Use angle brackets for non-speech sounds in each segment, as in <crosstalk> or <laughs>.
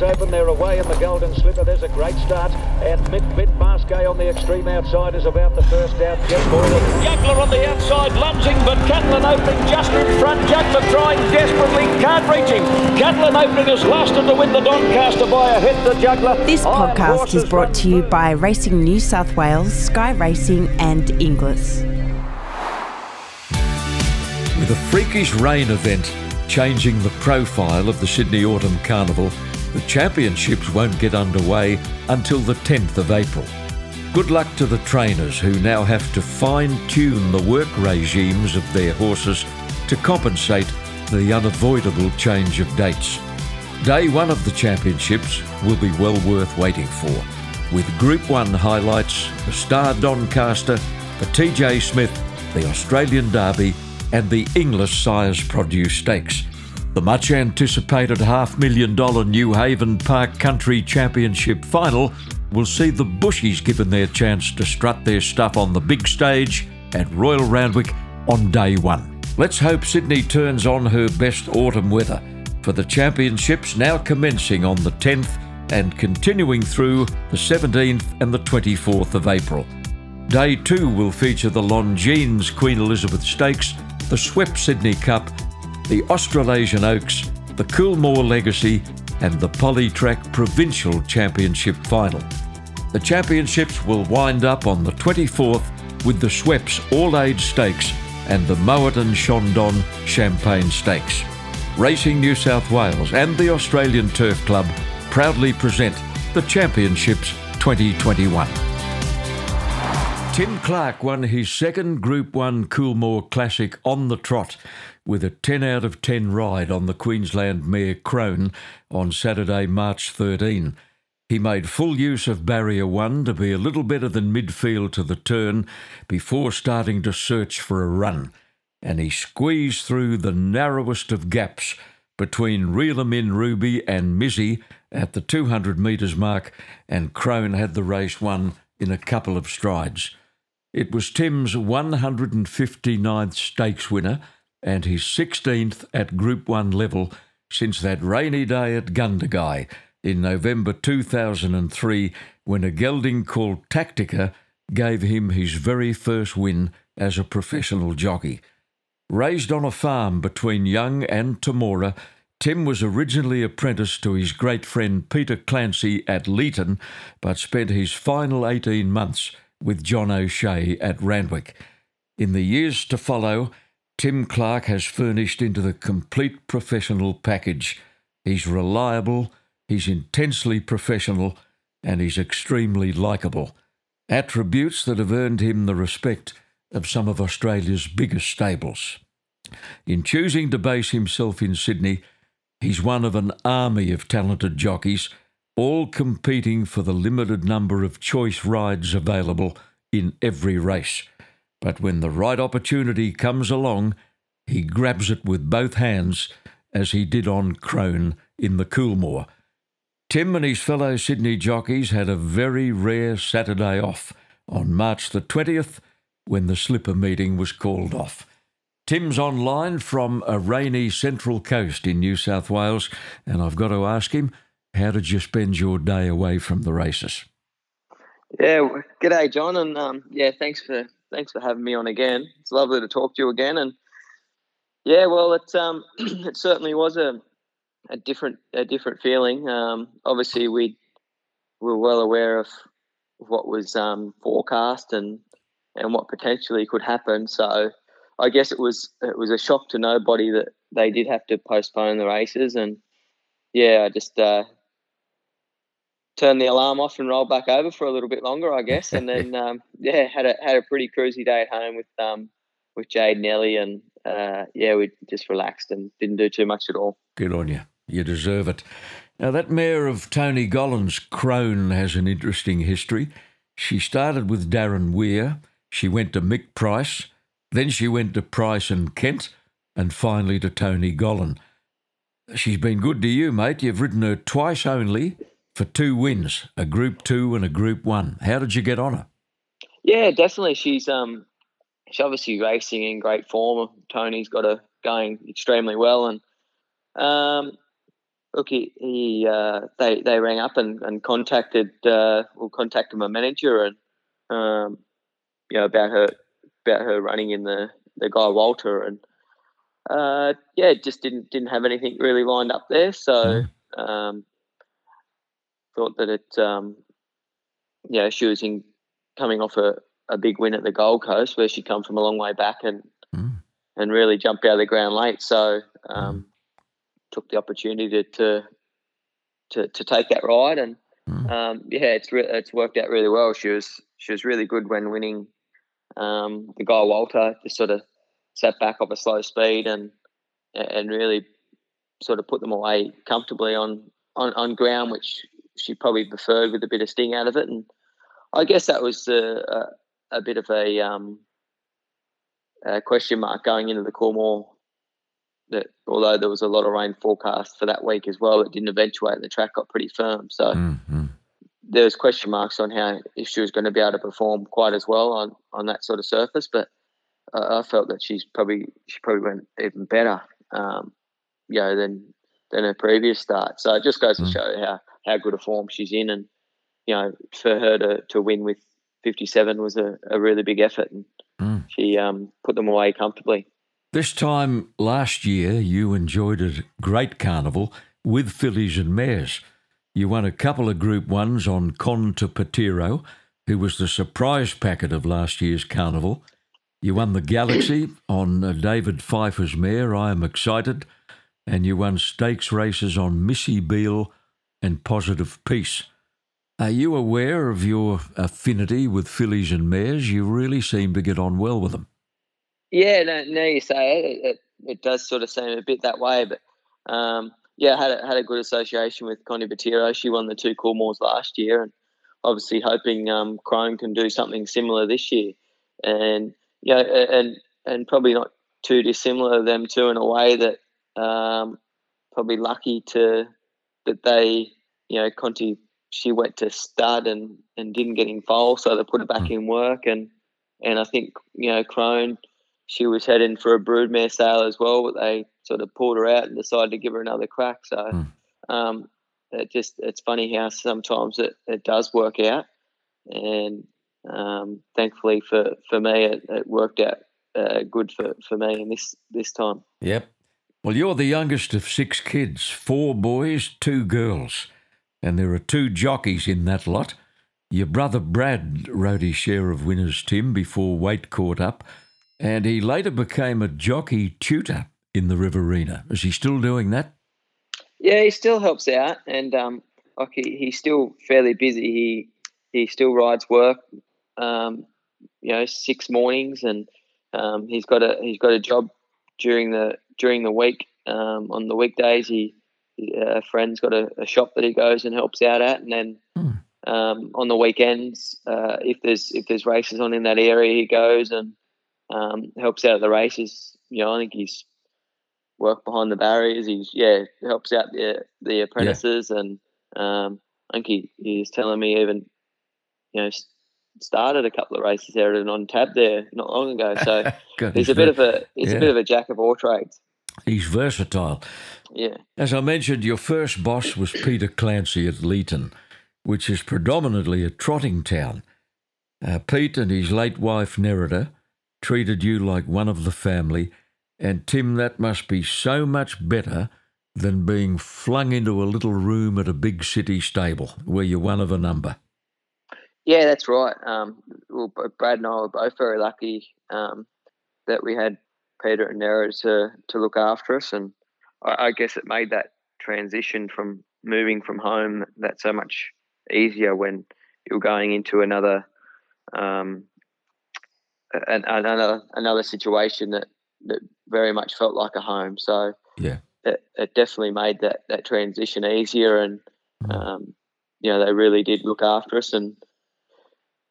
Wales Open. They're away in the Golden Slipper. There's a great start. And Mick Mitt Masquet on the extreme outside is about the first out. Jeff Boyle. Juggler on the outside, lunging, but Catalan Opening just in front. Juggler trying desperately, can't reach him. Catalan Opening is lasted to win the Doncaster by a hit. The Juggler. This podcast is brought to you by Racing New South Wales, Sky Racing, and Inglis. With a freakish rain event changing the profile of the Sydney Autumn Carnival, the championships won't get underway until the 10th of April. Good luck to the trainers who now have to fine tune the work regimes of their horses to compensate for the unavoidable change of dates. Day one of the championships will be well worth waiting for, with Group 1 highlights the Star Doncaster, the TJ Smith, the Australian Derby, and the Inglis Sires Produce Stakes. The much anticipated half million dollar Newhaven Park Country Championship final will see the Bushies given their chance to strut their stuff on the big stage at Royal Randwick on day one. Let's hope Sydney turns on her best autumn weather for the championships now commencing on the 10th and continuing through the 17th and the 24th of April. Day two will feature the Longines Queen Elizabeth Stakes, the Swept Sydney Cup, the Australasian Oaks, the Coolmore Legacy, and the Polytrack Provincial Championship Final. The championships will wind up on the 24th with the Schweppes All Age Stakes and the Moët Chandon Champagne Stakes. Racing New South Wales and the Australian Turf Club proudly present the Championships 2021. Tim Clark won his second Group 1 Coolmore Classic on the trot with a 10 out of 10 ride on the Queensland mare Krone on Saturday, March 13. He made full use of barrier one to be a little better than midfield to the turn before starting to search for a run, and he squeezed through the narrowest of gaps between Reelamin Ruby and Mizzy at the 200 metres mark, and Krone had the race won in a couple of strides. It was Tim's 159th stakes winner and his 16th at Group 1 level since that rainy day at Gundagai in November 2003 when a gelding called Tactica gave him his very first win as a professional jockey. Raised on a farm between Young and Temora, Tim was originally apprenticed to his great friend Peter Clancy at Leeton, but spent his final 18 months with John O'Shea at Randwick. In the years to follow, Tim Clark has furnished into the complete professional package. He's reliable, he's intensely professional, and he's extremely likeable. Attributes that have earned him the respect of some of Australia's biggest stables. In choosing to base himself in Sydney, he's one of an army of talented jockeys all competing for the limited number of choice rides available in every race. But when the right opportunity comes along, he grabs it with both hands, as he did on Krone in the Coolmore. Tim and his fellow Sydney jockeys had a very rare Saturday off on March the 20th when the slipper meeting was called off. Tim's online from a rainy central coast in New South Wales, and I've got to ask him how did you spend your day away from the races? Yeah, g'day, John, and um, yeah, thanks for thanks for having me on again. It's lovely to talk to you again, and yeah, well, it um, <clears throat> it certainly was a a different a different feeling. Um, obviously, we were well aware of what was um, forecast and and what potentially could happen. So, I guess it was it was a shock to nobody that they did have to postpone the races, and yeah, I just uh, turn the alarm off and roll back over for a little bit longer, I guess, and then <laughs> um, yeah, had a had a pretty cruisy day at home with um with Jade and Ellie, and uh, yeah, we just relaxed and didn't do too much at all. Good on you. You deserve it. Now that mare of Tony Gollan's Krone has an interesting history. She started with Darren Weir. She went to Mick Price. Then she went to Price and Kent, and finally to Tony Gollan. She's been good to you, mate. You've ridden her twice only for two wins, a Group Two and a Group One. How did you get on her? Yeah, definitely. She's um, she's obviously racing in great form. Tony's got her going extremely well, and um, look, he, he uh, they they rang up and, and contacted uh, well contacted my manager and um, you know about her about her running in the the guy Walter and uh, yeah, just didn't didn't have anything really lined up there. So um, thought that it um, yeah she was in coming off a, a big win at the Gold Coast where she'd come from a long way back and Mm. and really jumped out of the ground late. So um, took the opportunity to, to to to take that ride and Mm. um, yeah, it's re- it's worked out really well. She was she was really good when winning um, the guy Walter. Just sort of sat back off a slow speed and and really sort of put them away comfortably on on, on ground, which she probably preferred with a bit of sting out of it. And I guess that was a, a, a bit of a, um, a question mark going into the Coolmore. That although there was a lot of rain forecast for that week as well, it didn't eventuate and the track got pretty firm. So Mm, mm. there was question marks on how if she was going to be able to perform quite as well on, on that sort of surface. But uh, I felt that she's probably she probably went even better, um, you know, than than her previous start. So it just goes to Mm. show how how good a form she's in, and you know, for her to, to win with 57 was a, a really big effort, and Mm. she um, put them away comfortably. This time last year, you enjoyed a great carnival with fillies and mares. You won a couple of Group Ones on Con Te Partiro, who was the surprise packet of last year's carnival. You won the Galaxy <clears throat> on uh, David Pfieffer's mare, I Am Excited, and you won stakes races on Missy Beale and Positive Peace. Are you aware of your affinity with fillies and mares? You really seem to get on well with them. Yeah, no, now you say it, it, it, does sort of seem a bit that way, but um, yeah, I had a, had a good association with Con Te Partiro. She won the two Coolmores last year, and obviously hoping um, Krone can do something similar this year. And know, and and probably not too dissimilar them two in a way that um, probably lucky to that they you know Conti she went to stud and and didn't get in foal, so they put her back in work and and I think you know Krone she was heading for a broodmare sale as well, but they sort of pulled her out and decided to give her another crack. So Mm. um, it just it's funny how sometimes it, it does work out, and um, thankfully for for me it, it worked out uh, good for for me in this this time. Yep. Well, you're the youngest of six kids four boys, two girls. And there are two jockeys in that lot. Your brother Brad rode his share of winners, Tim, before weight caught up. And he later became a jockey tutor in the Riverina. Is he still doing that? Yeah, he still helps out, and um, like he, he's still fairly busy. He he still rides work, um, you know, six mornings, and um, he's got a he's got a job during the during the week. Um, on the weekdays, he, he a friend's got a, a shop that he goes and helps out at, and then Hmm. um, on the weekends, uh, if there's if there's races on in that area, he goes and um, helps out at the races. You know, I think he's work behind the barriers. He's yeah helps out the the apprentices, and um, I think he he's telling me even you know started a couple of races there at an on tab there not long ago. So <laughs> he's a bit of a he's yeah. a bit of a jack of all trades. He's versatile. Yeah, As I mentioned, your first boss was Peter Clancy at Leeton, which is predominantly a trotting town. Uh, Pete and his late wife Nerida treated you like one of the family, and Tim, that must be so much better than being flung into a little room at a big city stable where you're one of a number. yeah, that's right. Um, well, Brad and I were both very lucky um, that we had Peter and Nera to to look after us, and I, I guess it made that transition from moving from home that so much easier when you're going into another um, an, another another situation that that very much felt like a home. So Yeah. it, it definitely made that that transition easier, and Mm. um, you know they really did look after us, and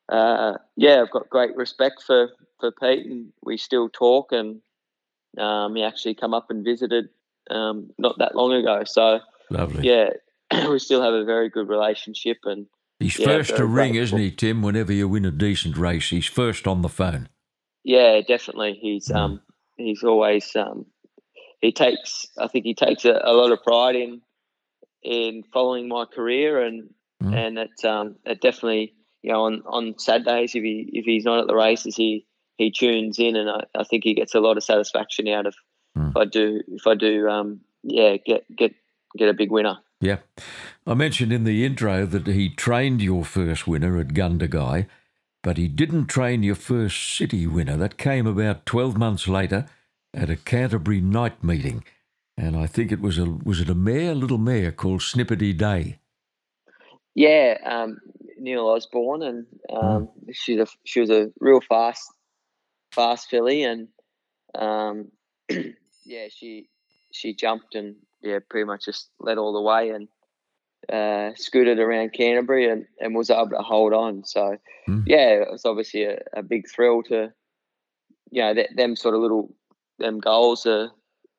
uh, yeah, I've got great respect for for Pete, and we still talk, and um, he actually come up and visited um, not that long ago. So Lovely. yeah, <clears throat> we still have a very good relationship, and He's Yeah, first to ring, grateful. isn't he, Tim? Whenever you win a decent race, he's first on the phone. yeah, definitely, he's Mm. um, he's always um, he takes I think he takes a, a lot of pride in in following my career, and Mm. and it um, it definitely you know on on Saturdays if he if he's not at the races he he tunes in, and I, I think he gets a lot of satisfaction out of Mm. if I do if I do um, yeah get get get a big winner. Yeah. I mentioned in the intro that he trained your first winner at Gundagai, but he didn't train your first city winner. That came about 12 months later at a Canterbury night meeting. And I think it was a was it a mare, little mare called Snippety Day. Yeah, um, Neil Osborne, and um, she's a she was a real fast fast filly, and um, <clears throat> yeah, she she jumped and yeah, pretty much just led all the way and uh, scooted around Canterbury and, and was able to hold on. So Mm. yeah, it was obviously a, a big thrill to you know th- them sort of little them goals are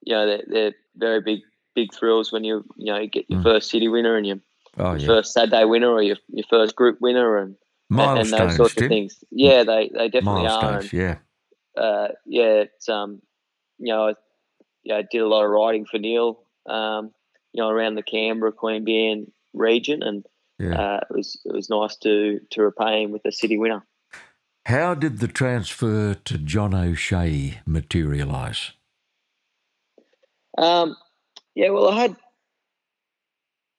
you know they're, they're very big big thrills when you you know you get your Mm. first city winner and your, Oh your yeah. first Saturday winner or your, your first group winner and and Milestones, those sorts of things. Yeah, they, they definitely are. And, yeah. uh, yeah, it's um, you know, I, yeah, did a lot of riding for Neil, um, you know, around the Canberra Queanbeyan region, and Yeah. uh, it was it was nice to to repay him with a city winner. How did the transfer to John O'Shea materialise? Um, yeah, well, I had,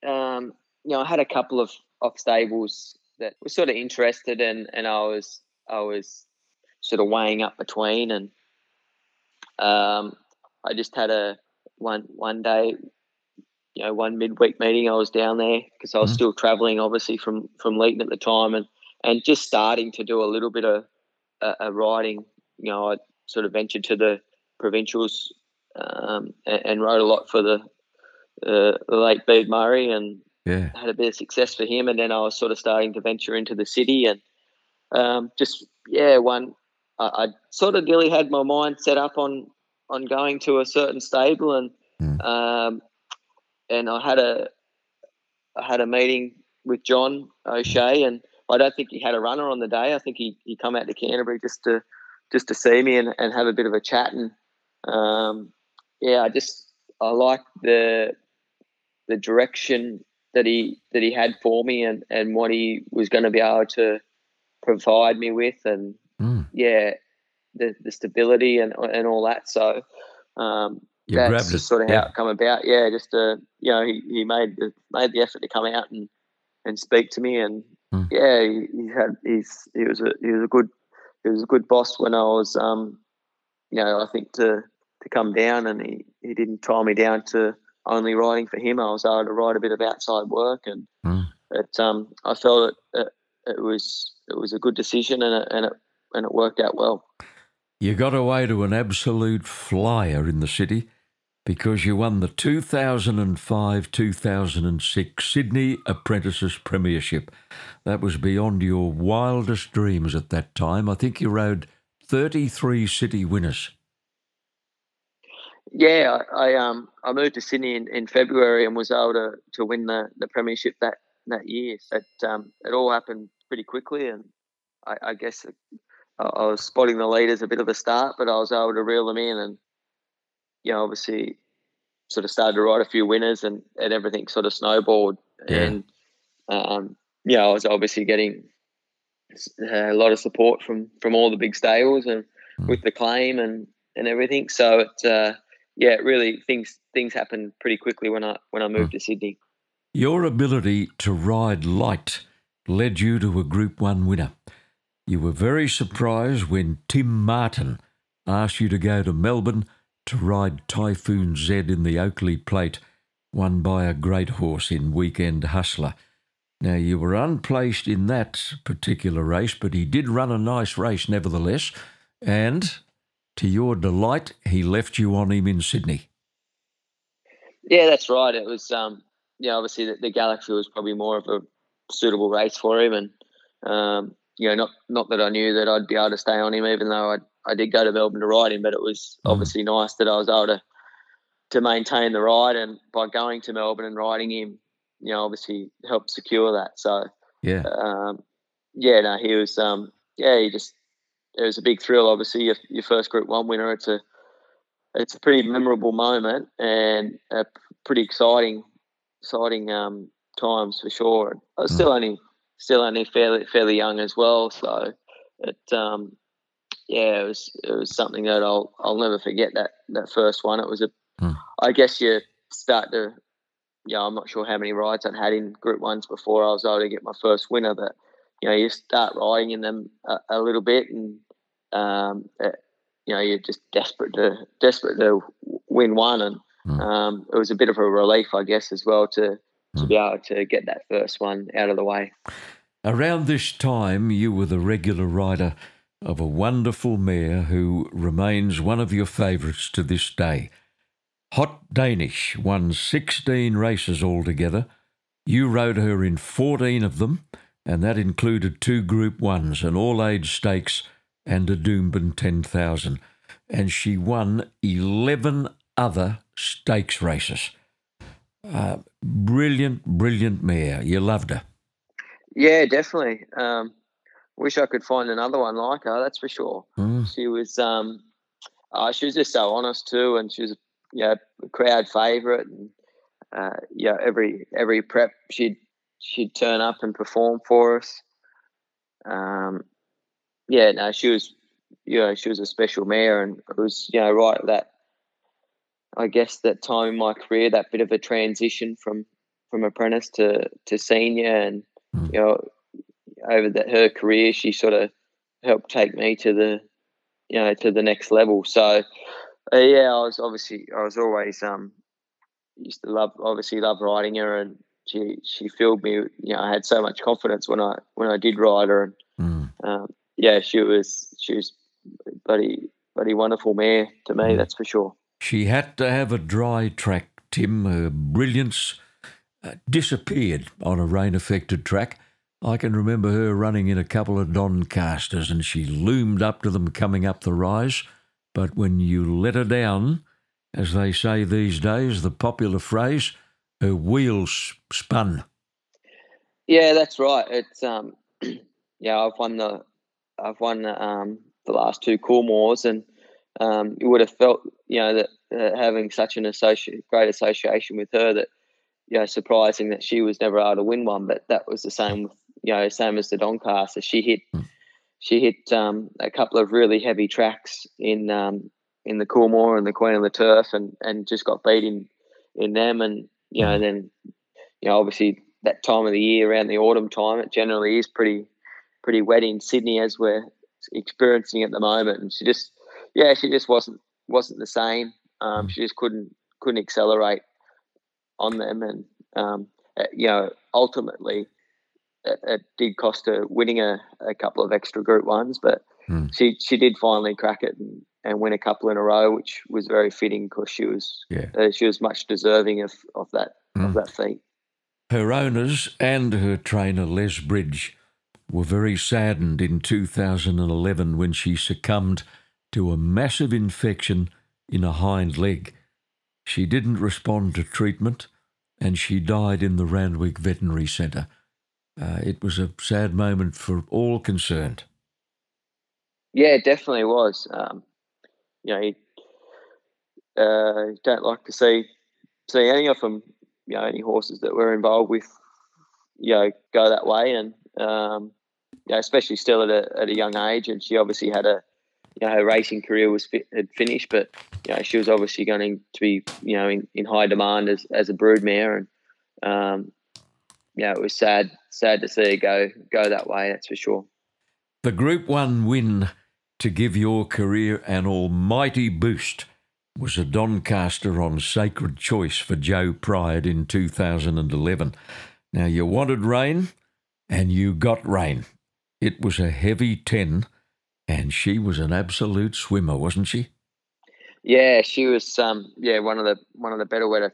um, you know, I had a couple of off stables that were sort of interested, and and I was I was sort of weighing up between, and um, I just had a one one day, you know, one midweek meeting. I was down there because I was Mhm. still travelling, obviously from from Leeton at the time, and and just starting to do a little bit of uh, uh, riding. You know, I sort of ventured to the provincials um, and, and rode a lot for the uh, the late Bede Murray and Yeah. had a bit of success for him. And then I was sort of starting to venture into the city and um, just yeah, one I, I sort of nearly had my mind set up on on going to a certain stable and Mm. um, and I had a I had a meeting with John O'Shea and I don't think he had a runner on the day. I think he, he come out to Canterbury just to just to see me and, and have a bit of a chat and um, yeah, I just I like the the direction that he that he had for me and, and what he was going to be able to provide me with and Mm. yeah the, the stability and and all that so um, You that's just sort of yeah. how it come about yeah just uh you know he, he made the made the effort to come out and and speak to me and Hmm. yeah he, he had he's he was a he was a good he was a good boss when I was um you know I think to to come down and he he didn't tie me down to only riding for him I was able to ride a bit of outside work and Hmm. it um I felt it it, it was it was a good decision and it, and it and it worked out well You got away to an absolute flyer in the city because you won the 2005 2006 Sydney Apprentices Premiership. That was beyond your wildest dreams at that time. I think you rode 33 city winners. Yeah, I, I um I moved to Sydney in, in February and was able to, to win the, the premiership that that year. So it um it all happened pretty quickly, and I, I guess I, was spotting the leaders a bit of a start, but I was able to reel them in, and you know obviously sort of started to ride a few winners, and, and everything sort of snowballed, Yeah. and um yeah, I was obviously getting a lot of support from from all the big stables and Mm. with the claim and and everything. So it uh, yeah, it really things things happened pretty quickly when I when I moved to Sydney. Your ability to ride light led you to a Group 1 winner. You were very surprised when Tim Martin asked you to go to Melbourne to ride Typhoon Z in the Oakleigh Plate, won by a great horse in Weekend Hustler. Now, you were unplaced in that particular race, but he did run a nice race nevertheless, and to your delight, he left you on him in Sydney. Yeah, that's right. It was um, yeah, obviously the, the Galaxy was probably more of a suitable race for him, and um, you know, not not that I knew that I'd be able to stay on him, even though I I did go to Melbourne to ride him, but it was Mm. obviously nice that I was able to to maintain the ride, and by going to Melbourne and riding him, you know, obviously helped secure that. So Yeah. um, yeah, no, he was um, yeah, he just it was a big thrill. Obviously, your, your first Group One winner. It's a it's a pretty memorable moment and a pretty exciting exciting um, times for sure. I was still only still only fairly fairly young as well, so it um, yeah, it was it was something that I'll I'll never forget that that first one. It was a, Hmm. I guess you start to, yeah, I'm not sure how many rides I'd had in Group Ones before I was able to get my first winner, but you know, you start riding in them a, a little bit, and um, it, you know, you're just desperate to desperate to win one, and Hmm. um, it was a bit of a relief, I guess, as well to to Hmm. be able to get that first one out of the way. Around this time, you were the regular rider of a wonderful mare who remains one of your favourites to this day. Hot Danish won 16 races altogether. You rode her in 14 of them, and that included two Group 1s, an all age stakes, and a Doomben 10,000. And she won 11 other stakes races. Uh, brilliant, brilliant mare. You loved her. Yeah, definitely. Um, wish I could find another one like her. That's for sure. Mm. She was, um, uh, she was just so honest too, and she was, you know, a crowd favourite. And uh, yeah, every every prep she'd she'd turn up and perform for us. Um, yeah, no, she was, you know, she was a special mare, and it was, you know, right at that. I guess that time in my career, that bit of a transition from from apprentice to to senior, and Mm. you know, over that her career, she sort of helped take me to the, you know, to the next level. So, uh, yeah, I was obviously I was always um used to love obviously love riding her, and she she filled me. You know, I had so much confidence when I when I did ride her, and Mm. um, yeah, she was she was bloody bloody wonderful mare to me. Mm. That's for sure. She had to have a dry track, Tim. Her brilliance uh, disappeared on a rain affected track. I can remember her running in a couple of Doncasters and she loomed up to them coming up the rise. But when you let her down, as they say these days, the popular phrase, her wheels spun. Yeah, that's right. It's um, <clears throat> yeah, I've won the, I've won um the last two Coolmores, and um, you would have felt you know that uh, having such an associate, great association with her that you know surprising that she was never able to win one, but that was the same with you know same as the Doncaster. She hit, Mm. she hit um a couple of really heavy tracks in um in the Coolmore and the Queen of the Turf, and and just got beat in in them, and you know Mm. then you know obviously that time of the year around the autumn time, it generally is pretty pretty wet in Sydney as we're experiencing at the moment. And she just, yeah, she just wasn't wasn't the same. Um, Mm. she just couldn't couldn't accelerate on them, and um, uh, you know, ultimately, it, it did cost her winning a, a couple of extra Group Ones, but Mm. she she did finally crack it and, and win a couple in a row, which was very fitting because she was Yeah. uh, she was much deserving of of that Mm. of that feat. Her owners and her trainer, Les Bridge, were very saddened in 2011 when she succumbed to a massive infection in a hind leg. She didn't respond to treatment and she died in the Randwick Veterinary Centre. Uh, it was a sad moment for all concerned. Yeah, it definitely was. Um, you know, you uh, don't like to see see any of them. You know, any horses that we're involved with, you know, go that way, and um, you know, especially still at a at a young age. And she obviously had a, you know, her racing career was had finished, but you know, she was obviously going to be, you know, in, in high demand as as a broodmare, and um, yeah, it was sad sad to see her go go that way. That's for sure. The Group 1 win to give your career an almighty boost was a Doncaster on Sacred Choice for Joe Pride in 2011. Now, you wanted rain, and you got rain. It was a heavy 10, and she was an absolute swimmer, wasn't she? Yeah, she was um yeah, one of the one of the better wetter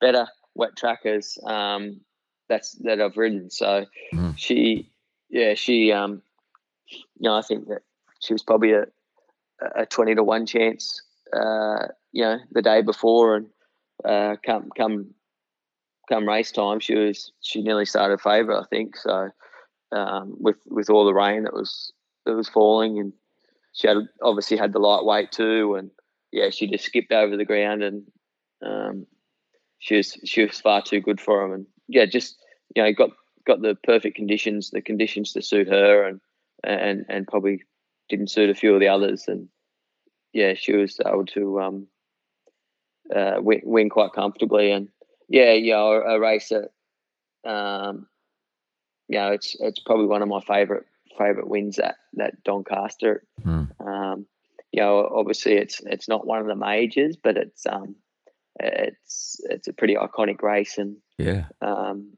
better wet trackers um that's that I've ridden. So Mm. she yeah, she um you know, I think that she was probably a a twenty to one chance uh, you know, the day before and uh come come come race time she was she nearly started favourite, I think. So um with with all the rain that was that was falling and she had obviously had the lightweight too and yeah, she just skipped over the ground and um, she was she was far too good for him, and yeah, just you know got got the perfect conditions, the conditions to suit her, and and and probably didn't suit a few of the others, and yeah, she was able to um, uh, win, win quite comfortably, and yeah, you know, a, race that um, you know, it's it's probably one of my favorite favorite wins at that Doncaster. Mm. Um, you know, obviously it's it's not one of the majors, but it's um, it's it's a pretty iconic race, and Yeah. um,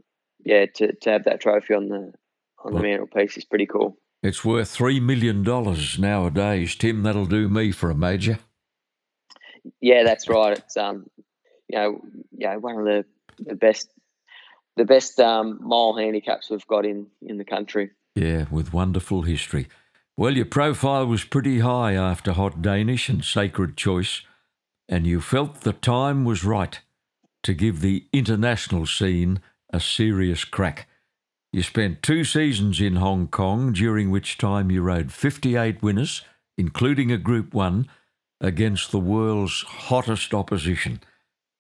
yeah, to, to have that trophy on the on the mantelpiece is pretty cool. It's worth $3 million nowadays. Tim, that'll do me for a major. Yeah, that's right. It's um, you know, yeah, one of the, the best the best um, mile handicaps we've got in in the country. Yeah, with wonderful history. Well, your profile was pretty high after Hot Danish and Sacred Choice, and you felt the time was right to give the international scene a serious crack. You spent two seasons in Hong Kong, during which time you rode 58 winners, including a Group 1, against the world's hottest opposition.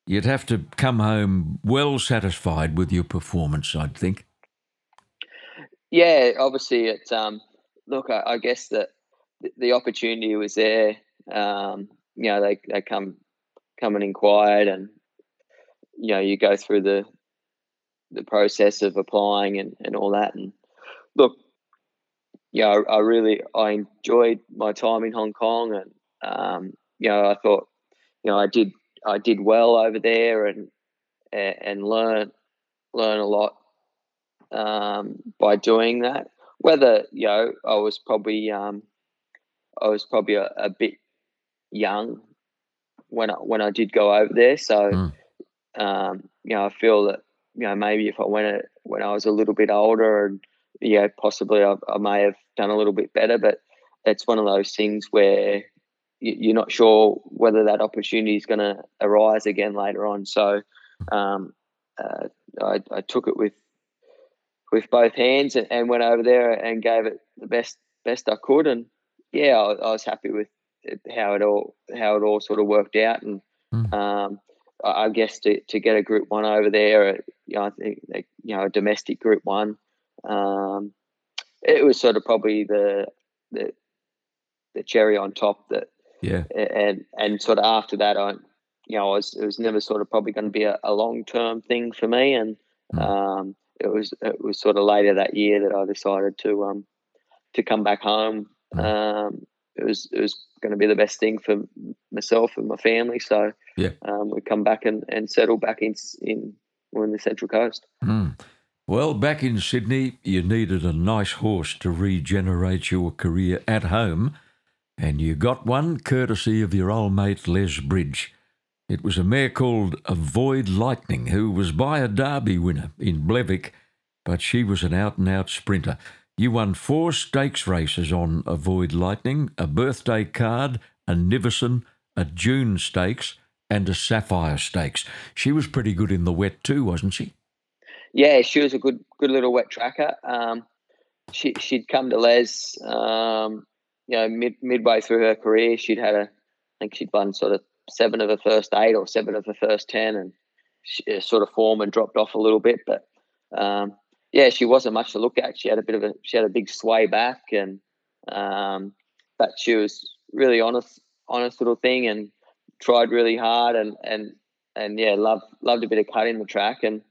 You'd have to come home well satisfied with your performance, I'd think. Yeah, obviously it's um look I, I guess that the- opportunity was there. Um, you know, they they come come and inquired and you know, you go through the the process of applying and, and all that and look, yeah, I, I really I enjoyed my time in Hong Kong and um, you know, I thought, you know, I did I did well over there and, and learn learn a lot um, by doing that. Whether you know, I was probably um, I was probably a, a bit young when I, when I did go over there. So Mm. um, you know, I feel that you know maybe if I went when I was a little bit older, and yeah, possibly I, I may have done a little bit better. But it's one of those things where you, you're not sure whether that opportunity is going to arise again later on. So um, uh, I, I took it with with both hands and, and went over there and gave it the best best I could. And yeah, I, I was happy with it, how it all how it all sort of worked out. And Mm. um, I, I guess to, to get a Group One over there, uh, you know, I think you know a domestic Group One, um, it was sort of probably the the the cherry on top that Yeah. and and sort of after that, I, you know, I was it was never sort of probably going to be a, a long term thing for me, and Mm. um, it was it was sort of later that year that I decided to um to come back home. Mm. Um, it was it was going to be the best thing for myself and my family, so Yeah. um, we come back and, and settle back in in we're in the Central Coast. Mm. Well, back in Sydney, you needed a nice horse to regenerate your career at home, and you got one courtesy of your old mate Les Bridge. It was a mare called Avoid Lightning, who was by a Derby winner in Blevic, but she was an out and out sprinter. You won four stakes races on Avoid Lightning, a birthday card, a Nivison, a June Stakes, and a Sapphire Stakes. She was pretty good in the wet too, wasn't she? Yeah, she was a good good little wet tracker. Um, she she'd come to Les, um, you know, mid, midway through her career. She'd had a, I think she'd won sort of seven of her first eight or seven of her first ten, and she uh, sort of form and dropped off a little bit. But um, yeah, she wasn't much to look at. She had a bit of a she had a big sway back, and um, but she was really honest honest little thing and tried really hard and and and yeah, loved loved a bit of cut in the track and.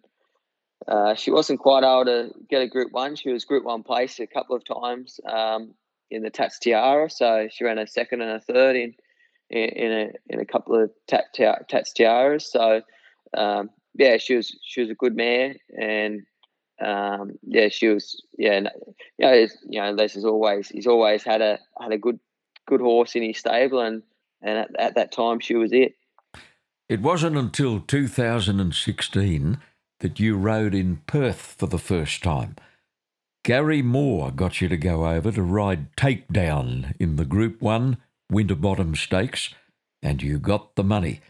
Uh, she wasn't quite able to get a Group One. She was Group One place a couple of times um, in the Tats Tiara, so she ran a second and a third in in, in a in a couple of Tats Tiaras. So um, yeah, she was she was a good mare, and um, yeah, she was yeah, you know, you know, Les has always he's always had a had a good good horse in his stable, and and at, at that time she was it. It wasn't until 2016 that you rode in Perth for the first time. Gary Moore got you to go over to ride Takedown in the Group 1 Winterbottom Stakes, and you got the money.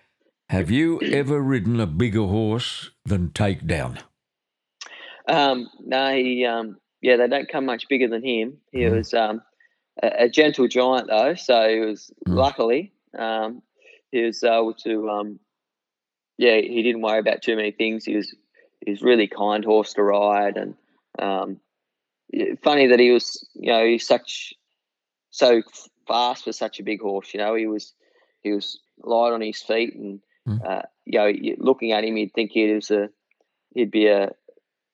Have you ever ridden a bigger horse than Takedown? Um, no, he, um, yeah, they don't come much bigger than him. He Mm. was um, a, a gentle giant though, so he was Mm. luckily um, he was able to um, yeah, he didn't worry about too many things. He was he was really kind horse to ride, and um, funny that he was you know he's such so fast for such a big horse. You know, he was he was light on his feet, and mm. uh, you know, looking at him, you'd think he was a he'd be a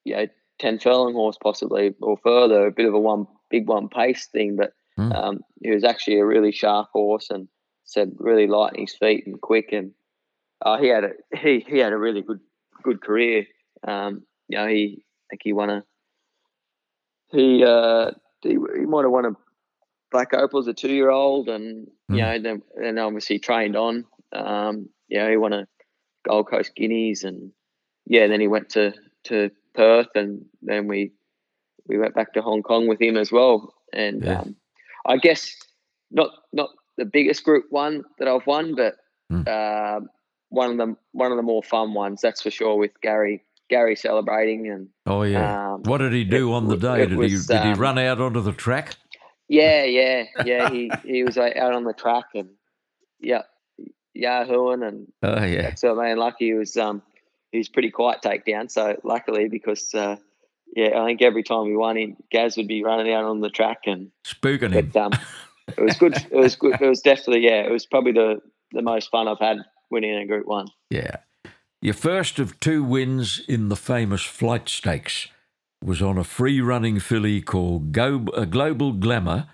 you know ten furlong horse possibly or further, a bit of a one big one pace thing, but mm. um, he was actually a really sharp horse and said really light on his feet and quick, and uh, he had a he he had a really good good career. Um, you know, he I think he won a he uh, he, he might have won a Black Opal as a two year old, and mm. you know, then and obviously trained on. Um, you know, he won a Gold Coast Guineas, and yeah, then he went to to Perth, and then we we went back to Hong Kong with him as well. And yeah. um, I guess not not the biggest Group One that I've won, but mm. uh, one of the one of the more fun ones, that's for sure. With Gary Gary celebrating and oh yeah, um, what did he do it, on the day? Did was, he did he um, run out onto the track? Yeah, yeah, yeah. he he was like out on the track and yeah, yahooing and oh yeah. So man, lucky he was um he was pretty quiet takedown. So luckily because uh, yeah, I think every time we won, he Gaz would be running out on the track and spooking but, him. Um, it was good. It was good. It was definitely yeah. It was probably the the most fun I've had winning in a Group One. Yeah, your first of two wins in the famous Flight Stakes was on a free running filly called Go- uh, Global Glamour,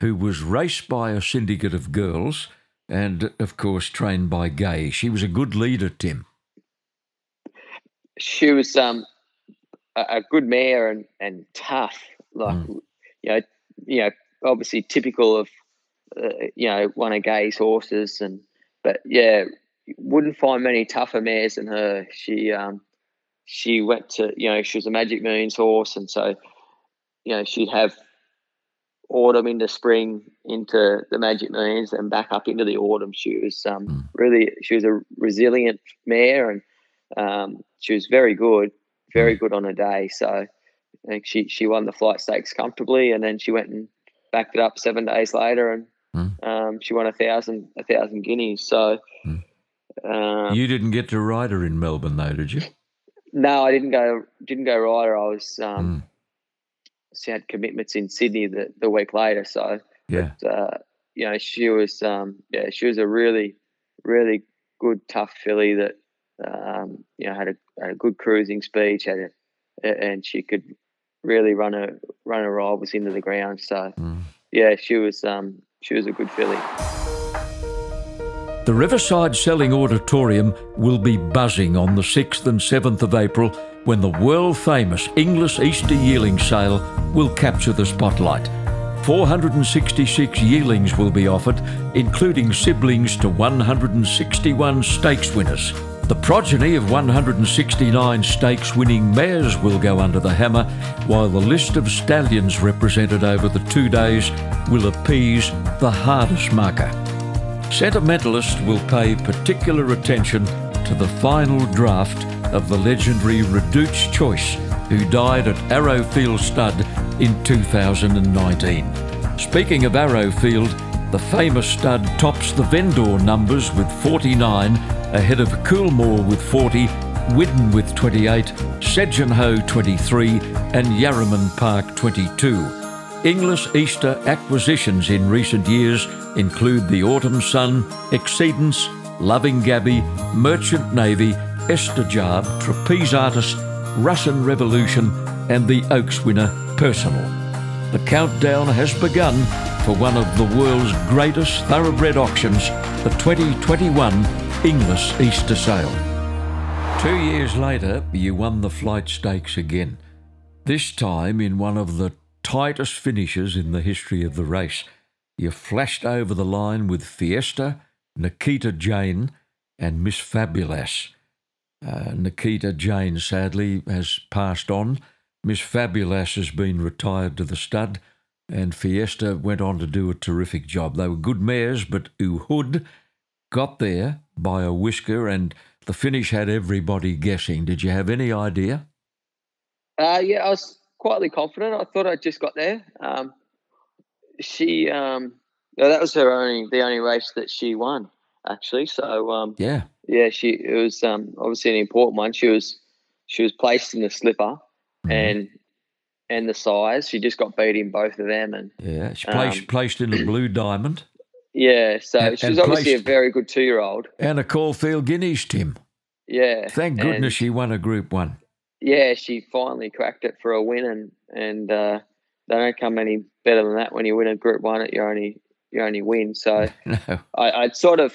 who was raced by a syndicate of girls and, of course, trained by Gai. She was a good leader, Tim. She was um, a, good mare and, and tough. Like, mm. you know, you know, obviously typical of, uh, you know, one of Gai's horses. And, but yeah, wouldn't find many tougher mares than her. She, um, she went to, you know, she was a Magic Millions horse, and so, you know, she'd have autumn into spring into the Magic Millions and back up into the autumn. She was um, mm. really, she was a resilient mare, and um, she was very good, very hmm. good on a day. So I think she she won the flight stakes comfortably, and then she went and backed it up seven days later, and mm. um, she won a thousand a thousand guineas. So. Mm. you didn't get to ride her in Melbourne, though, did you? No, I didn't go. Didn't go rider. I was um, mm. had commitments in Sydney the, the week later. So yeah, but, uh, you know, she was um, yeah, she was a really, really good tough filly that um, you know had a, had a good cruising speed. She had a, and she could really run a run a rivals into the ground. So mm. yeah, she was um, she was a good filly. The Riverside Selling Auditorium will be buzzing on the 6th and 7th of April when the world famous Inglis Easter Yearling Sale will capture the spotlight. 466 yearlings will be offered, including siblings to 161 stakes winners. The progeny of 169 stakes winning mares will go under the hammer, while the list of stallions represented over the two days will appease the hardest marker. Sentimentalists will pay particular attention to the final draft of the legendary Redoute's Choice, who died at Arrowfield Stud in 2019. Speaking of Arrowfield, the famous stud tops the vendor numbers with 49, ahead of Coolmore with 40, Widden with 28, Segenhoe 23, and Yarraman Park 22. Inglis Easter acquisitions in recent years include the Autumn Sun, Exceedance, Loving Gabby, Merchant Navy, Estijaab, Trapeze Artist, Russian Revolution, and the Oaks winner Personal. The countdown has begun for one of the world's greatest thoroughbred auctions, the 2021 Inglis Easter Sale. Two years later, you won the flight stakes again, this time in one of the tightest finishes in the history of the race. You flashed over the line with Fiesta, Nikita Jane, and Miss Fabulous. Uh, Nikita Jane, sadly, has passed on. Miss Fabulous has been retired to the stud, and Fiesta went on to do a terrific job. They were good mares, but Oohood got there by a whisker, and the finish had everybody guessing. Did you have any idea? Uh, yeah, I was quietly confident. I thought I'd just got there. Um, she, um, that was her only the only race that she won. actually. So um, Yeah. yeah, she it was um, obviously an important one. She was she was placed in the slipper Mhm. and and the size. She just got beat in both of them, and Yeah. She placed, Um, placed in the blue <clears throat> diamond yeah, so And- she was obviously placed- a very good two year old. and a Caulfield Guineas, Tim. Yeah, Thank and- goodness she won a Group One. yeah, she finally cracked it for a win, and and uh, they don't come any better than that when you win a Group One at your only your only win. So <laughs> No. I, I'd sort of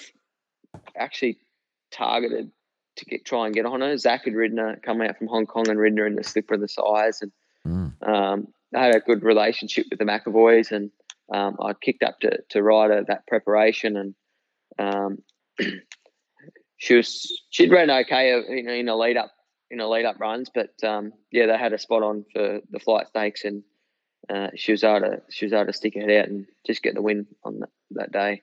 actually targeted to get try and get on her. Zach had ridden her coming out from Hong Kong and ridden her in the slipper of the size, and Mm. um, I had a good relationship with the McAvoys, and um, I kicked up to to ride her that preparation, and um, <clears throat> she was she'd ran okay in, in a lead up in a lead up runs, but um, yeah, they had a spot on for the flight stakes, and uh, she was able to she was to stick her head out and just get the win on that, that day.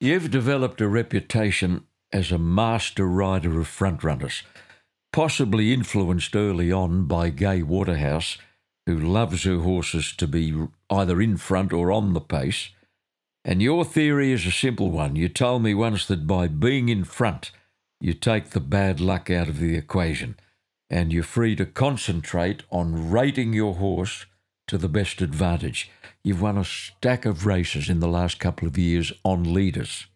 You've developed a reputation as a master rider of front runners, possibly influenced early on by Gai Waterhouse, who loves her horses to be either in front or on the pace. And your theory is a simple one. You told me once that by being in front, you take the bad luck out of the equation and you're free to concentrate on rating your horse to the best advantage. You've won a stack of races in the last couple of years on leaders.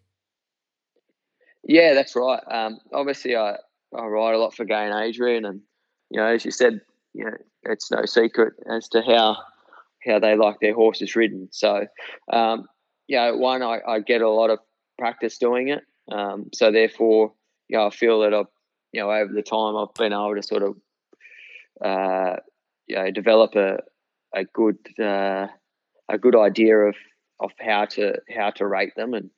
Yeah, that's right. Um, obviously, I, I ride a lot for Gai and Adrian, and you know, as you said, you know, it's no secret as to how how they like their horses ridden. So, um, you know, one, I, I get a lot of practice doing it. Um, so therefore, you know, I feel that I've, you know, over the time I've been able to sort of, uh, you know, develop a a good uh, a good idea of of how to how to rate them and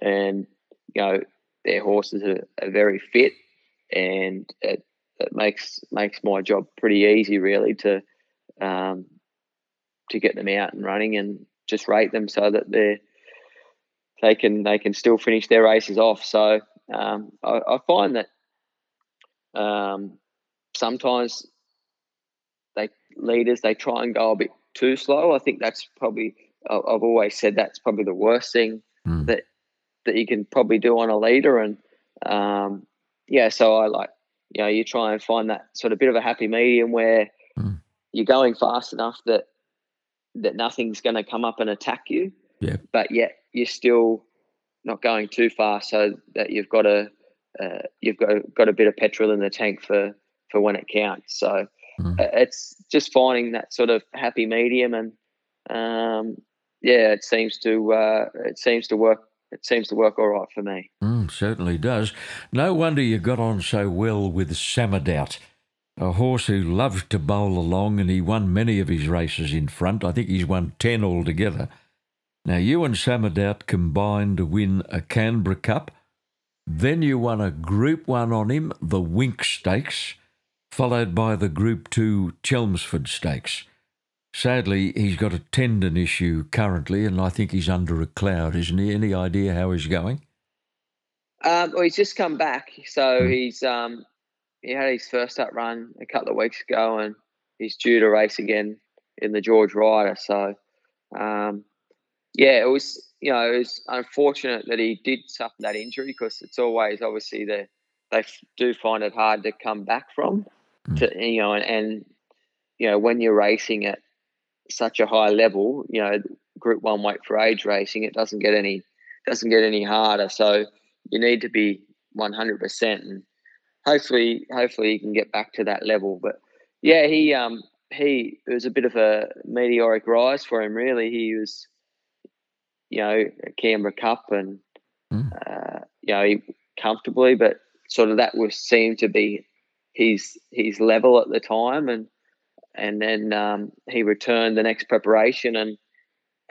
and you know their horses are, are very fit and it, it makes makes my job pretty easy really to um, to get them out and running and just rate them so that they they can they can still finish their races off. So um, I, I find that um, sometimes leaders they try and go a bit too slow. I think that's probably I've always said that's probably the worst thing Mm. that that you can probably do on a leader and um, yeah so I like you know you try and find that sort of bit of a happy medium where Mm. you're going fast enough that that nothing's going to come up and attack you Yeah. but yet you're still not going too fast so that you've got a uh, you've got got a bit of petrol in the tank for for when it counts so Mm. uh, it's just finding that sort of happy medium and um, yeah it seems to uh, it seems to work it seems to work all right for me Mm, certainly does. No wonder you got on so well with Samadoubt, a horse who loved to bowl along, and he won many of his races in front. I think he's won 10 altogether. Now, you and Samadoubt combined to win a Canberra Cup. Then you won a Group 1 on him, the Winx Stakes, followed by the Group 2 Chelmsford Stakes. Sadly, he's got a tendon issue currently, and I think he's under a cloud, isn't he? Any idea how he's going? um, well he's just come back so Mm. he's um, he had his first up run a couple of weeks ago and he's due to race again in the George Ryder so um, yeah it was you know it was unfortunate that he did suffer that injury because it's always obviously the they do find it hard to come back from. To you know and, and you know when you're racing at such a high level you know group one weight for age racing it doesn't get any doesn't get any harder. So you need to be 100% and hopefully hopefully you can get back to that level. But yeah he um he it was a bit of a meteoric rise for him really. He was you know a Canberra Cup and Mm. uh, you know he, comfortably but sort of that was seemed to be his his level at the time and and then um, he returned the next preparation and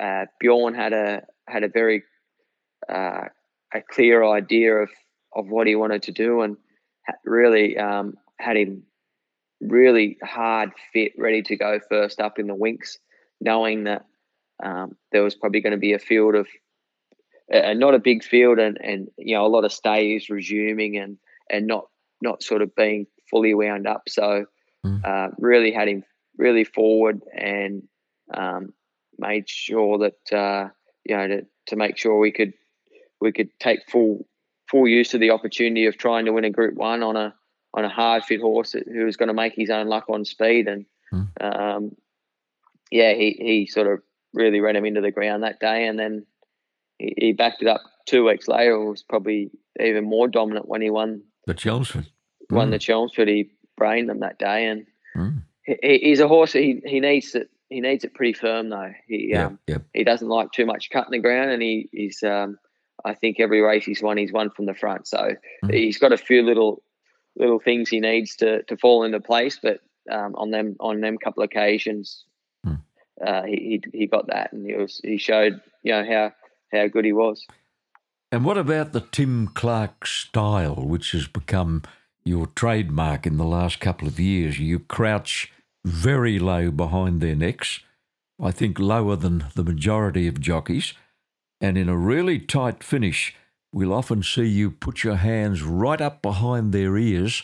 uh, Bjorn had a had a very uh, a clear idea of of what he wanted to do and really um, had him really hard fit ready to go first up in the Winx knowing that um, there was probably going to be a field of uh, not a big field and and you know a lot of stays resuming and and not not sort of being fully wound up so Mm. uh, really had him really forward and um, made sure that uh, you know to, to make sure we could we could take full full use of the opportunity of trying to win a Group One on a on a hard fit horse who was going to make his own luck on speed. And mm. um, yeah, he he sort of really ran him into the ground that day, and then he, he backed it up two weeks later. It was probably even more dominant when he won the Chelmsford. Won mm. the Chelmsford. He brained them that day, and mm. he, he's a horse. He he needs it. He needs it pretty firm though. He yeah, um, yeah. he doesn't like too much cutting the ground, and he he's um, I think every race he's won, he's won from the front. So mm. he's got a few little little things he needs to to fall into place. But um, on them on them couple of occasions, mm. uh, he, he he got that, and he was he showed you know how how good he was. And what about the Tim Clark style, which has become your trademark in the last couple of years? You crouch very low behind their necks, I think lower than the majority of jockeys. And in a really tight finish, we'll often see you put your hands right up behind their ears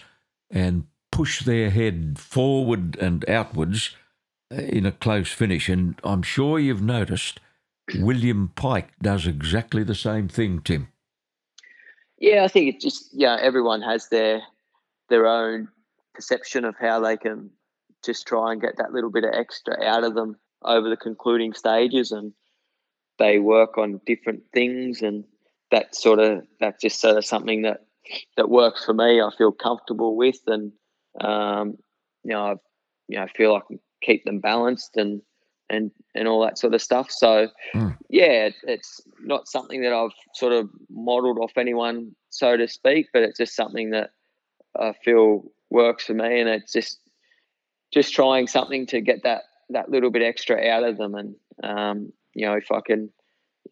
and push their head forward and outwards uh, in a close finish. And I'm sure you've noticed William Pike does exactly the same thing, Tim. Yeah, I think it just yeah, everyone has their their own perception of how they can just try and get that little bit of extra out of them over the concluding stages and they work on different things and that sort of that's just sort of something that that works for me. I feel comfortable with and um, you know I you know feel I can keep them balanced and and and all that sort of stuff. So mm. yeah, it's not something that I've sort of modelled off anyone, so to speak, but it's just something that I feel works for me, and it's just just trying something to get that that little bit extra out of them. And um, you know, if I can,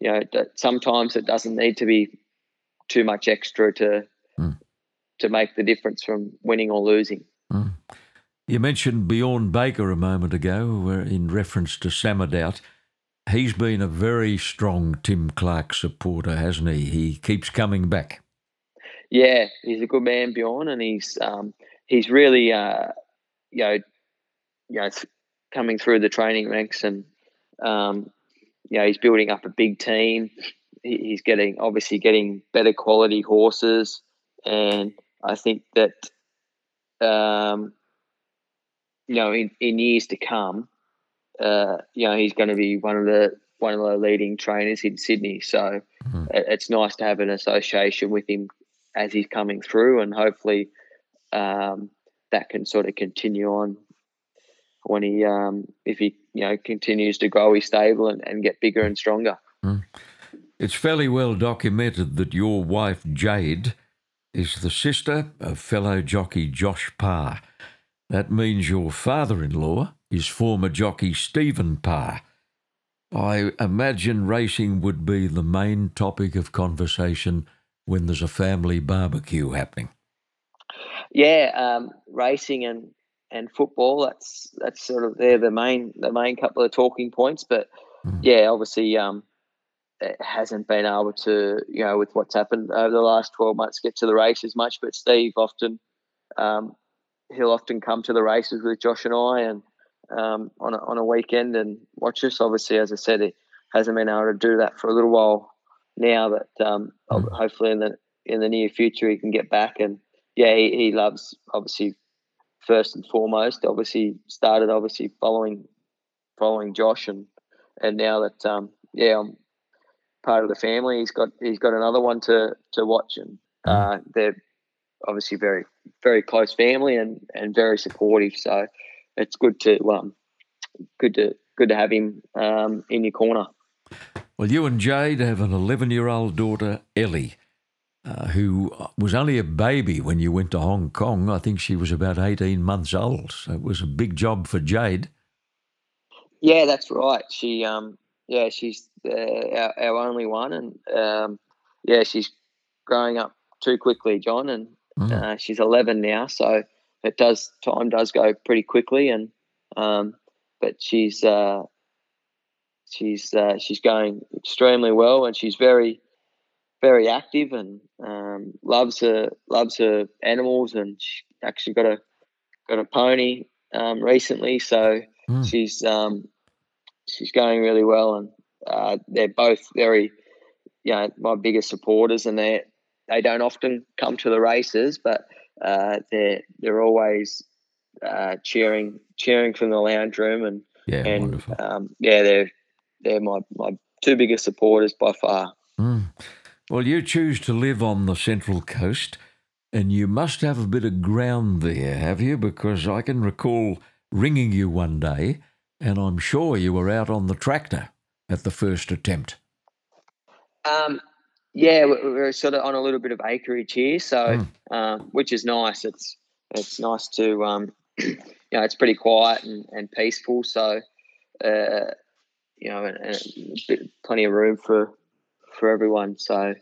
you know, sometimes it doesn't need to be too much extra to mm. to make the difference from winning or losing. Mm. You mentioned Bjorn Baker a moment ago in reference to Samadoubt. He's been a very strong Tim Clark supporter, hasn't he? He keeps coming back. Yeah, he's a good man, Bjorn, and he's um, he's really uh, you know you know coming through the training ranks, and um, you know he's building up a big team. He, he's getting obviously getting better quality horses, and I think that um, you know, in, in years to come, uh, you know, he's going to be one of the one of the leading trainers in Sydney. So mm-hmm. it's nice to have an association with him as he's coming through, and hopefully um, that can sort of continue on when he, um, if he, you know, continues to grow his stable and, and get bigger and stronger. Mm. It's fairly well documented that your wife Jade is the sister of fellow jockey Josh Parr. That means your father in law is former jockey Stephen Parr. I imagine racing would be the main topic of conversation when there's a family barbecue happening. Yeah, um, racing and, and football. That's that's sort of they're the main the main couple of talking points. But mm. yeah, obviously, um, it hasn't been able to you know with what's happened over the last twelve months get to the race as much. But Steve often um, he'll often come to the races with Josh and I, and um, on a, on a weekend and watch us. Obviously, as I said, he hasn't been able to do that for a little while now. But um, mm. hopefully, in the in the near future, he can get back. And yeah, he, he loves obviously first and foremost. Obviously, started obviously following following Josh, and and now that um, yeah, I'm part of the family. He's got he's got another one to to watch, and mm. uh, they're obviously very very close family and and very supportive. So it's good to um good to good to have him um, in your corner. Well, you and Jade have an 11 year old daughter, Ellie, uh, who was only a baby when you went to Hong Kong. I think she was about 18 months old. So it was a big job for Jade. Yeah, that's right. She, um, yeah, she's uh, our, our, only one, and um, yeah, she's growing up too quickly, John, and Mm. Uh, she's 11 now, so it does time does go pretty quickly, and um, but she's uh, she's uh, she's going extremely well, and she's very very active and um, loves her loves her animals, and she actually got a got a pony um, recently, so mm. she's um, she's going really well, and uh, they're both very you know my biggest supporters, and they're they don't often come to the races, but uh, they're they're always uh, cheering cheering from the lounge room and Yeah, and um, yeah, they're they're my my two biggest supporters by far. Well, you choose to live on the Central Coast, and you must have a bit of ground there, have you? Because I can recall ringing you one day, and I'm sure you were out on the tractor at the first attempt. Um, yeah, we- we're sort of on a little bit of acreage here, so um, which is nice. It's it's nice to um, <clears throat> you know it's pretty quiet and, and peaceful. So uh, you know, and, and bit, plenty of room for for everyone. So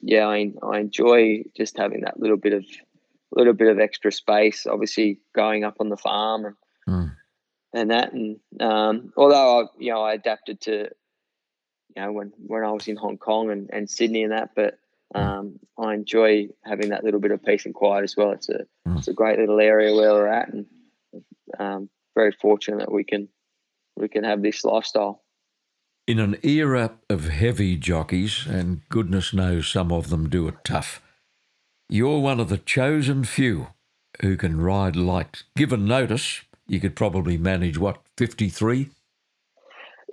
yeah, I I enjoy just having that little bit of little bit of extra space. Obviously, going up on the farm and Mm. and that, and um, although I you know I adapted to you know when when I was in Hong Kong and, and Sydney and that, but um, I enjoy having that little bit of peace and quiet as well. It's a Mm. it's a great little area where we're at, and um, very fortunate that we can we can have this lifestyle. In an era of heavy jockeys, and goodness knows some of them do it tough, you're one of the chosen few who can ride light. Given notice, you could probably manage what, 53?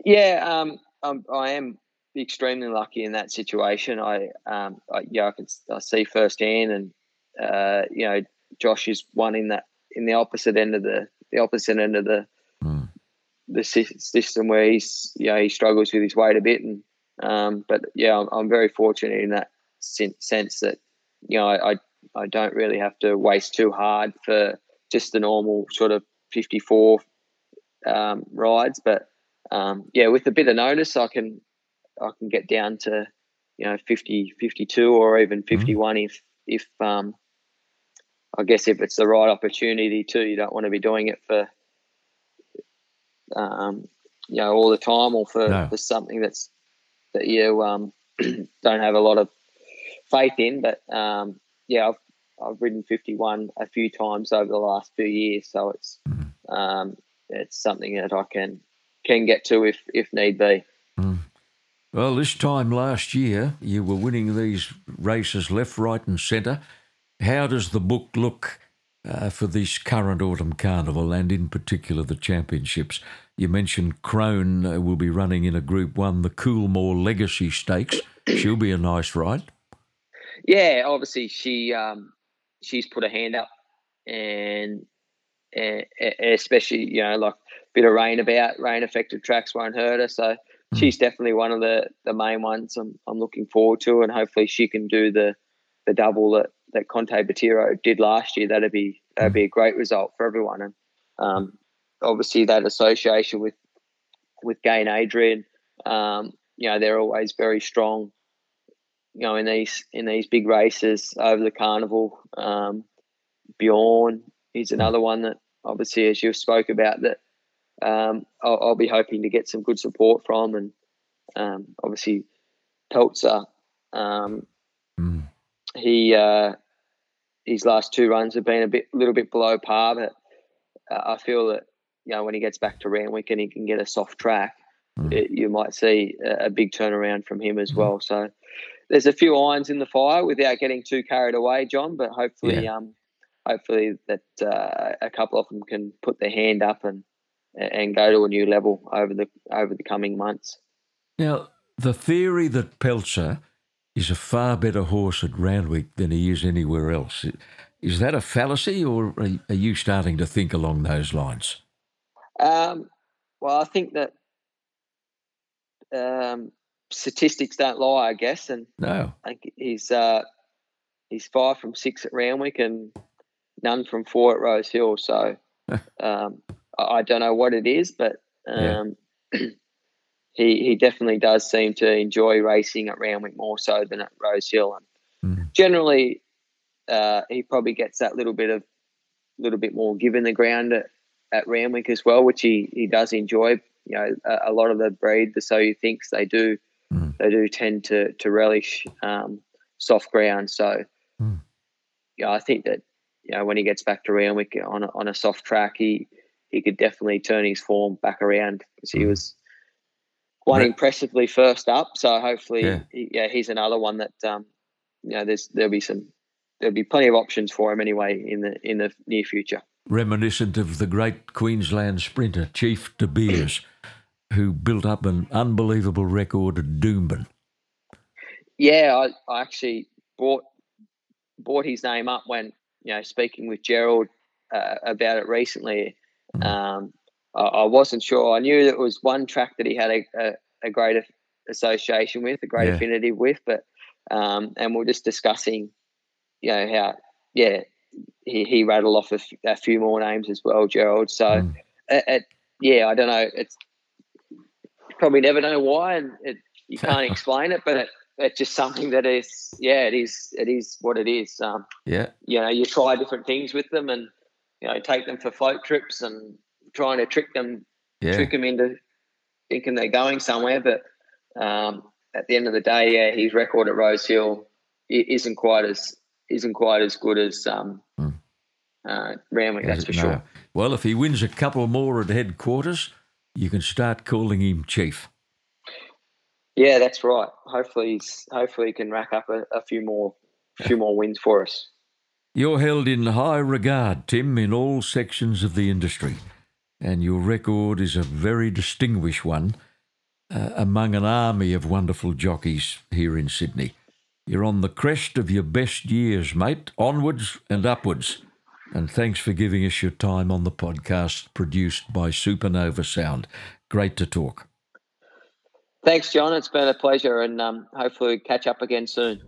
Yeah, um, I'm, I am extremely lucky in that situation. I, um, I yeah, I can I see firsthand, and uh, you know, Josh is one in that in the opposite end of the the opposite end of the. The system where he's you know he struggles with his weight a bit, and um, but yeah, I'm, I'm very fortunate in that sense that you know I, I don't really have to waste too hard for just the normal sort of 54 um, rides, but um, yeah, with a bit of notice, I can I can get down to you know 50, 52 or even 51 if if um, I guess if it's the right opportunity too. You don't want to be doing it for um, you know all the time or for, No. for something that's that you um, <clears throat> don't have a lot of faith in. But um, yeah, I've I've ridden 51 a few times over the last few years, so it's um, it's something that I can can get to if if need be. Well, this time last year, you were winning these races left, right, and centre. How does the book look uh, for this current autumn carnival and, in particular, the championships? You mentioned Krone uh, will be running in a Group One, the Coolmore Legacy Stakes. She'll be a nice ride. Yeah, obviously she um, she's put a hand up, and, and especially you know like a bit of rain about rain affected tracks won't hurt her. So she's definitely one of the the main ones I'm I'm looking forward to, and hopefully she can do the the double that that Con Te Partiro did last year. That'd be that'd be a great result for everyone, and um, obviously that association with with Gai and Adrian, um, you know they're always very strong you know, in these in these big races over the carnival. Um, Bjorn is another one that obviously, as you spoke about, that um, I'll, I'll be hoping to get some good support from, and um, obviously Peltzer. Um, Mm. He uh, his last two runs have been a bit, little bit below par, but uh, I feel that you know when he gets back to Randwick and he can get a soft track, it, you might see a, a big turnaround from him as well. So there's a few irons in the fire without getting too carried away, John. But hopefully, um, hopefully that uh, a couple of them can put their hand up and and go to a new level over the over the coming months. Now, the theory that Peltzer is a far better horse at Randwick than he is anywhere else, is that a fallacy or are you starting to think along those lines? Um, well, I think that um, statistics don't lie, I guess, and No. I think he's uh, he's five from six at Randwick and none from four at Rose Hill. So <laughs> um, I, I don't know what it is, but Yeah. <clears throat> he he definitely does seem to enjoy racing at Randwick more so than at Rose Hill. And Mm. generally, uh, he probably gets that little bit of little bit more given the ground at, at Randwick as well, which he, he does enjoy. You know, a, a lot of the breed, the so you thinks they do Mm. they do tend to to relish um, soft ground. So, Mm. yeah, I think that you know when he gets back to Randwick on a, on a soft track, he he could definitely turn his form back around because he Mm. was won Re- impressively first up. So hopefully, Yeah. He, yeah, he's another one that um, you know, there's there'll be some there'll be plenty of options for him anyway in the in the near future. Reminiscent of the great Queensland sprinter Chief De Beers, who built up an unbelievable record at Doomben. Yeah, I, I actually brought brought his name up when you know speaking with Gerald uh, about it recently. Mm. Um, I, wasn't sure. I knew that it was one track that he had a, a, a great association with, a great yeah. affinity with, but um, and we're just discussing, you know, how yeah he, he rattled off a, f- a few more names as well, Gerald. So mm. it, it, yeah, I don't know. It's probably never know why, and it, you can't <laughs> explain it, but it, it's just something that is yeah it is it is what it is um, yeah you know you try different things with them and you know take them for float trips and trying to trick them yeah. trick them into thinking they're going somewhere but um, at the end of the day yeah his record at Rosehill isn't quite as isn't quite as good as um, mm. uh, Randwick that's for no. sure well if he wins a couple more at headquarters you can start calling him chief yeah, that's right. Hopefully, he's, hopefully he can rack up a, a few more, a few more wins for us. You're held in high regard, Tim, in all sections of the industry, and your record is a very distinguished one uh, among an army of wonderful jockeys here in Sydney. You're on the crest of your best years, mate, onwards and upwards. And thanks for giving us your time on the podcast produced by Supernova Sound. Great to talk. Thanks, John. It's been a pleasure, and um, hopefully catch up again soon.